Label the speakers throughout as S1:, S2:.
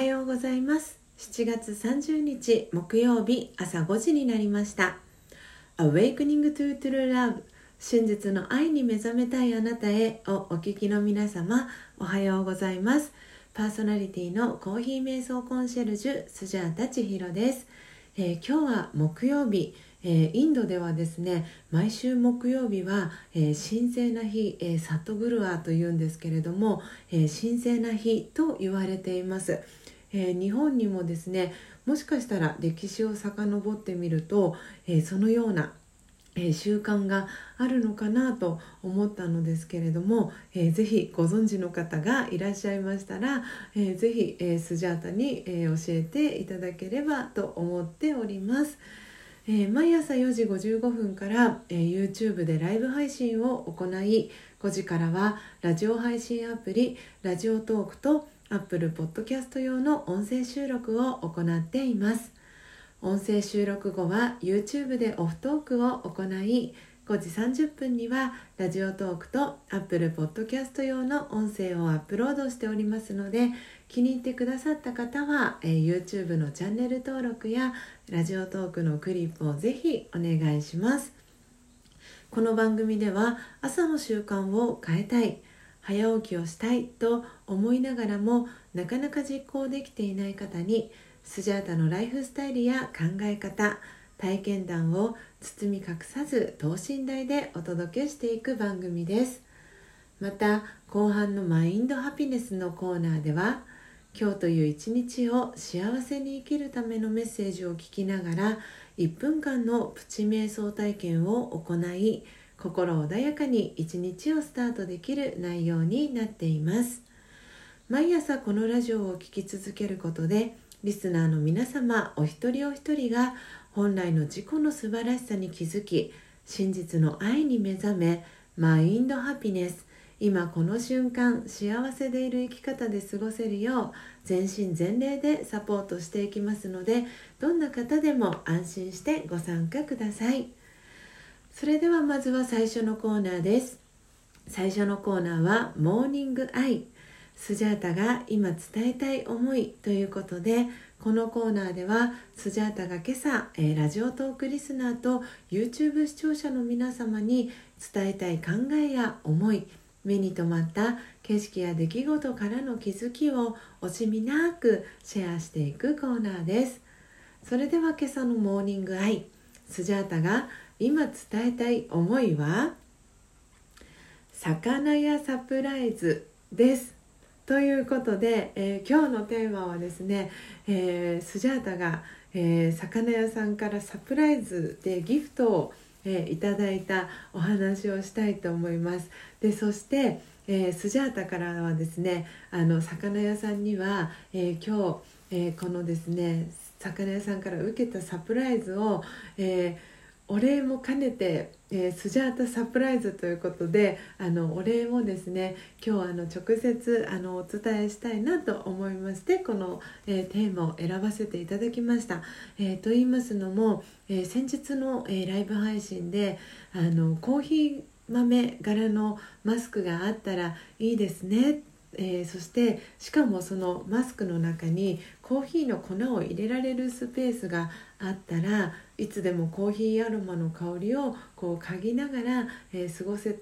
S1: はようございます。7月30日木曜日朝5時になりました。Awakening to True Love 真実の愛に目覚めたいあなたへをお聞きの皆様おはようございます。パーソナリティのコーヒー瞑想コンシェルジュスジャータ千尋です、えー、今日は木曜日。えー、インドではですね毎週木曜日は、えー、神聖な日、えー、サットグルアというんですけれども、え神聖な日と言われています、え日本にもですねもしかしたら歴史を遡ってみると、えそのようなえ習慣があるのかなと思ったのですけれども、えー、ぜひご存知の方がいらっしゃいましたら、えー、ぜひ、えー、スジャータに、え教えていただければと思っております。えー、毎朝4時55分から、えー、YouTube でライブ配信を行い5時からはラジオ配信アプリラジオトークと Apple Podcast 用の音声収録を行っています。音声収録後は YouTube でオフトークを行い5時30分にはラジオトークと Apple Podcast 用の音声をアップロードしておりますので気に入ってくださった方は、え、YouTube のチャンネル登録やラジオトークのクリップをぜひお願いします。この番組では朝の習慣を変えたい。早起きをしたいと思いながらもなかなか実行できていない方にスジャータのライフスタイルや考え方体験談を包み隠さず等身大でお届けしていく番組です。また後半のマインドハピネスのコーナーでは今日という一日を幸せに生きるためのメッセージを聞きながら1分間のプチ瞑想体験を行い心穏やかに一日をスタートできる内容になっています。毎朝このラジオを聴き続けることでリスナーの皆様お一人お一人が本来の自己の素晴らしさに気づき真実の愛に目覚めマインドハピネス今この瞬間幸せでいる生き方で過ごせるよう全身全霊でサポートしていきますのでどんな方でも安心してご参加ください。それではまずは最初のコーナーです。最初のコーナーはモーニングアイ。スジャータが今伝えたい思いということでこのコーナーではスジャータが今朝、えー、ラジオトークリスナーと YouTube 視聴者の皆様に伝えたい考えや思い目に留まった景色や出来事からの気づきを惜しみなくシェアしていくコーナーです。それでは今朝のモーニングアイ。スジャータが今伝えたい思いは魚やサプライズですということで、えー、今日のテーマはですね、えー、スジャータが、えー、魚屋さんからサプライズでギフトを、えいただいたお話をしたいと思います。でそして、えスジャータからはですねあの魚屋さんには、え今日、えこのですね魚屋さんから受けたサプライズを、えーお礼も兼ねて、えー、スジャータサプライズということであのお礼もですね今日あの直接あのお伝えしたいなと思いましてこの、えー、テーマを選ばせていただきました。えー、と言いますのも、え先日の、えライブ配信であのコーヒー豆柄のマスクがあったらいいですねえー、そしてしかもそのマスクの中にコーヒーの粉を入れられるスペースがあったらいつでもコーヒーアロマの香りをこう嗅ぎながら、えー、過ごせ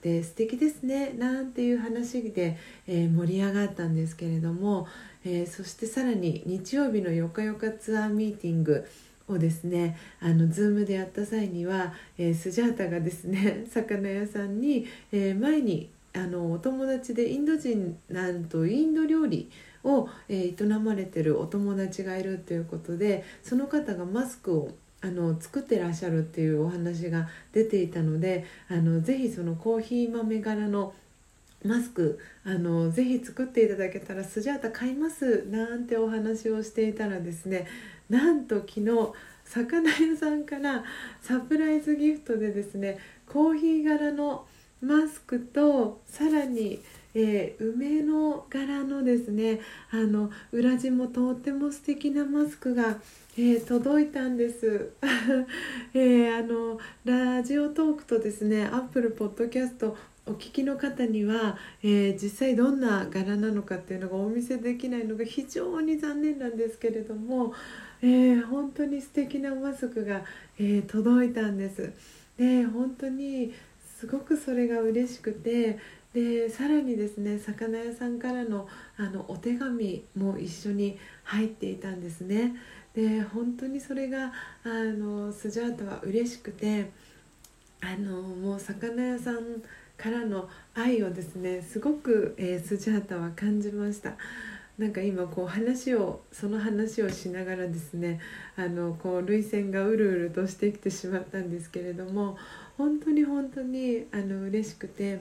S1: て素敵ですねなんていう話で、えー、盛り上がったんですけれども、えそしてさらに日曜日のよかよかツアーミーティングをですねあの Zoom でやった際には、えスジャータがですね 魚屋さんに、え前にあのお友達でインド人なんとインド料理を、え、営まれてるお友達がいるということでその方がマスクをあの作ってらっしゃるっていうお話が出ていたのであのぜひそのコーヒー豆柄のマスクあのぜひ作っていただけたらスジャータ買いますなんてお話をしていたらですねなんと昨日魚屋さんからサプライズギフトでですねコーヒー柄のマスクとさらに、えー、梅の柄のですねあの裏地もとっても素敵なマスクが、えー、届いたんです、えー、あのラジオトークとですねアップルポッドキャストお聞きの方には、えー、実際どんな柄なのかっていうのがお見せできないのが非常に残念なんですけれども、えー、本当に素敵なマスクが、えー、届いたんです。で本当にすごくそれが嬉しくてでさらにですね魚屋さんからのあのお手紙も一緒に入っていたんですね。で本当にそれがあのスジャータは嬉しくてあのもう魚屋さんからの愛をですねすごく、えー、スジャータは感じました。なんか今こう話をその話をしながらですねあのこう涙腺がうるうるとしてきてしまったんですけれども本当に本当にあの嬉しくて。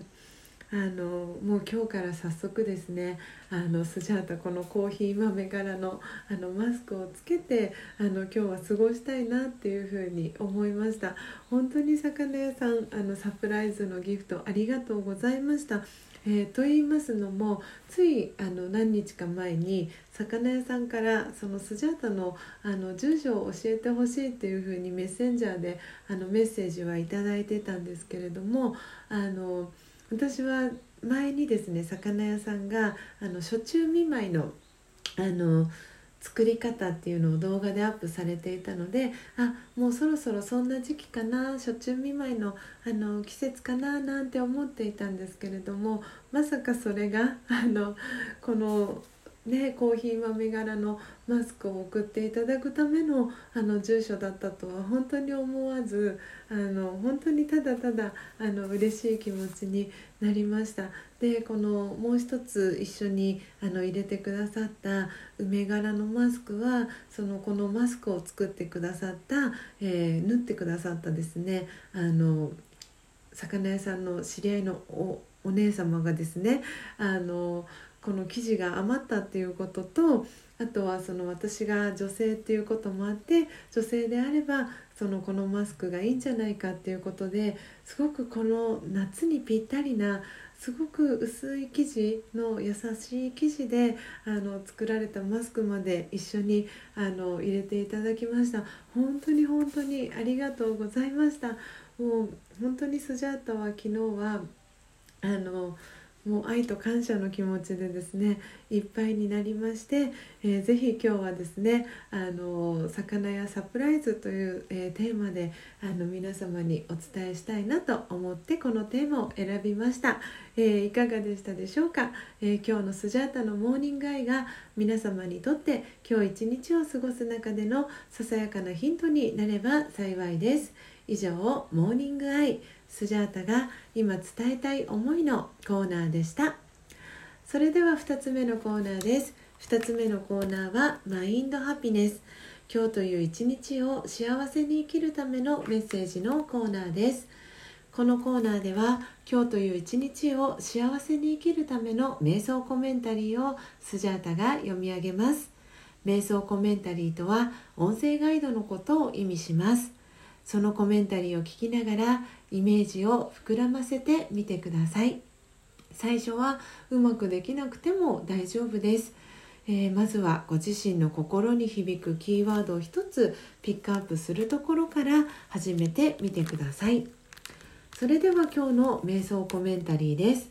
S1: あのもう今日から早速ですねあのスジャータこのコーヒー豆柄のあのマスクをつけてあの今日は過ごしたいなっていうふうに思いました。本当に魚屋さんあのサプライズのギフトありがとうございました。えー、と言いますのもついあの何日か前に魚屋さんからそのスジャータのあの住所を教えてほしいっていうふうにメッセンジャーであのメッセージは頂いてたんですけれどもあの私は前にですね魚屋さんがあの初中見舞いのあの作り方っていうのを動画でアップされていたのであもうそろそろそんな時期かな初中見舞いのあの季節かななんて思っていたんですけれどもまさかそれがあのこのね、コーヒー豆柄のマスクを送っていただくためのあの住所だったとは本当に思わずあの本当にただただあの嬉しい気持ちになりました。でこのもう一つ一緒にあの入れてくださった梅柄のマスクはそのこのマスクを作ってくださった、えー、縫ってくださったですね。あの魚屋さんの知り合いのおお姉様がですねあのこの生地が余ったっていうこととあとはその私が女性っていうこともあって女性であればそのこのマスクがいいんじゃないかっていうことですごくこの夏にぴったりなすごく薄い生地の優しい生地であの作られたマスクまで一緒にあの入れていただきました。本当に本当にありがとうございました。もう本当にスジャータは昨日はあのもう愛と感謝の気持ちでですねいっぱいになりまして、えー、ぜひ今日はですね「あの魚やサプライズ」という、えー、テーマであの皆様にお伝えしたいなと思ってこのテーマを選びました、えー、いかがでしたでしょうか、え今日のスジャータのモーニングアイが皆様にとって今日一日を過ごす中でのささやかなヒントになれば幸いです。以上モーニングアイ。スジャータが今伝えたい思いのコーナーでした。それでは2つ目のコーナーです。2つ目のコーナーはマインドハピネス。今日という一日を幸せに生きるためのメッセージのコーナーです。このコーナーでは今日という一日を幸せに生きるための瞑想コメンタリーをスジャータが読み上げます。瞑想コメンタリーとは音声ガイドのことを意味します。そのコメンタリーを聞きながらイメージを膨らませてみてください。最初はうまくできなくても大丈夫です、えー、まずはご自身の心に響くキーワードを一つピックアップするところから始めてみてください。それでは今日の瞑想コメンタリーです。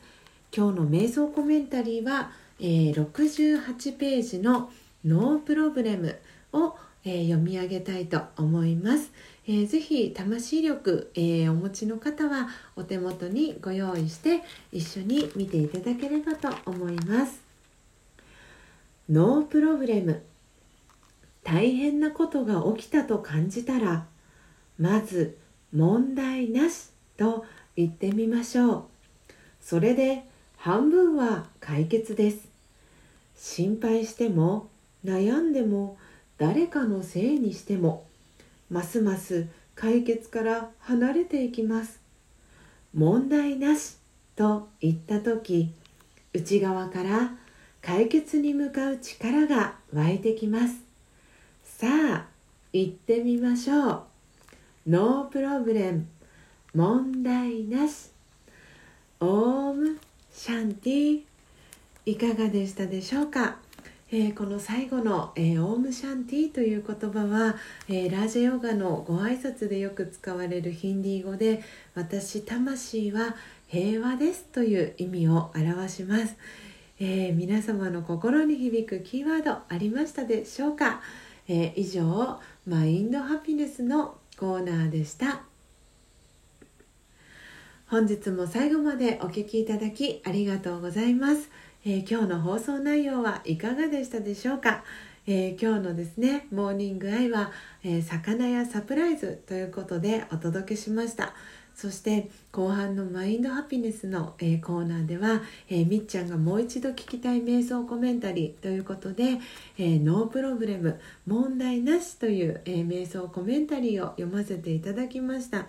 S1: 今日の瞑想コメンタリーは、えー、68ページのノープロブレムを、え、読み上げたいと思います、えー、ぜひ魂力、えー、お持ちの方はお手元にご用意して一緒に見ていただければと思います。ノープロブレム。大変なことが起きたと感じたらまず問題なしと言ってみましょう。それで半分は解決です。心配しても悩んでも誰かのせいにしてもますます解決から離れていきます。問題なしと言った時内側から解決に向かう力が湧いてきます。さあ行ってみましょう。ノープロブレム問題なし。ओम शांति いかがでしたでしょうか？えー、この最後の、えー、ओम शांति という言葉は、えー、ラージャヨガのご挨拶でよく使われるヒンディー語で私魂は平和ですという意味を表します、え、皆様の心に響くキーワードありましたでしょうか、え、以上マインドハピネスのコーナーでした。本日も最後までお聴きいただきありがとうございます、えー、今日の放送内容はいかがでしたでしょうか、えー、今日のですねモーニングアイは、えー、魚やサプライズということでお届けしましたそして後半のマインドハピネスの、えー、コーナーでは、えー、みっちゃんがもう一度聞きたい瞑想コメンタリーということで、えー、 No problem 問題なしという、え瞑想コメンタリーを読ませていただきました。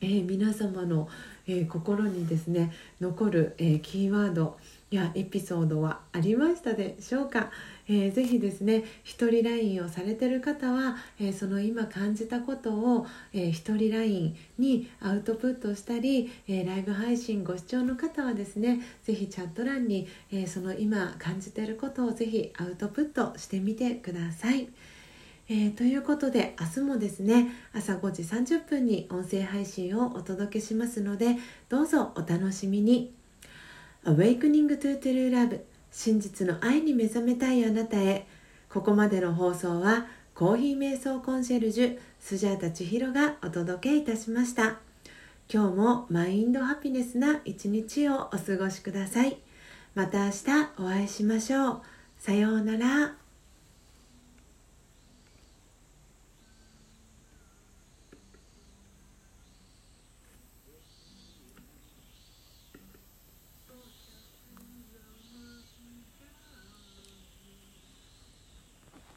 S1: え皆様のえ、心にですね残る、え、キーワードやエピソードはありましたでしょうか、えー、ぜひですね一人 LINE をされてる方は、えー、その今感じたことを、えー、一人 LINE にアウトプットしたり、えー、ライブ配信ご視聴の方はですねぜひチャット欄に、えー、その今感じてることをぜひアウトプットしてみてください。えー、ということで明日もですね朝5時30分に音声配信をお届けしますのでどうぞお楽しみに Awakening to True Love 真実の愛に目覚めたいあなたへ。ここまでの放送はコーヒー瞑想コンシェルジュスジャータ千尋がお届けいたしました。今日もマインドハピネスな一日をお過ごしください。また明日お会いしましょう。さようなら。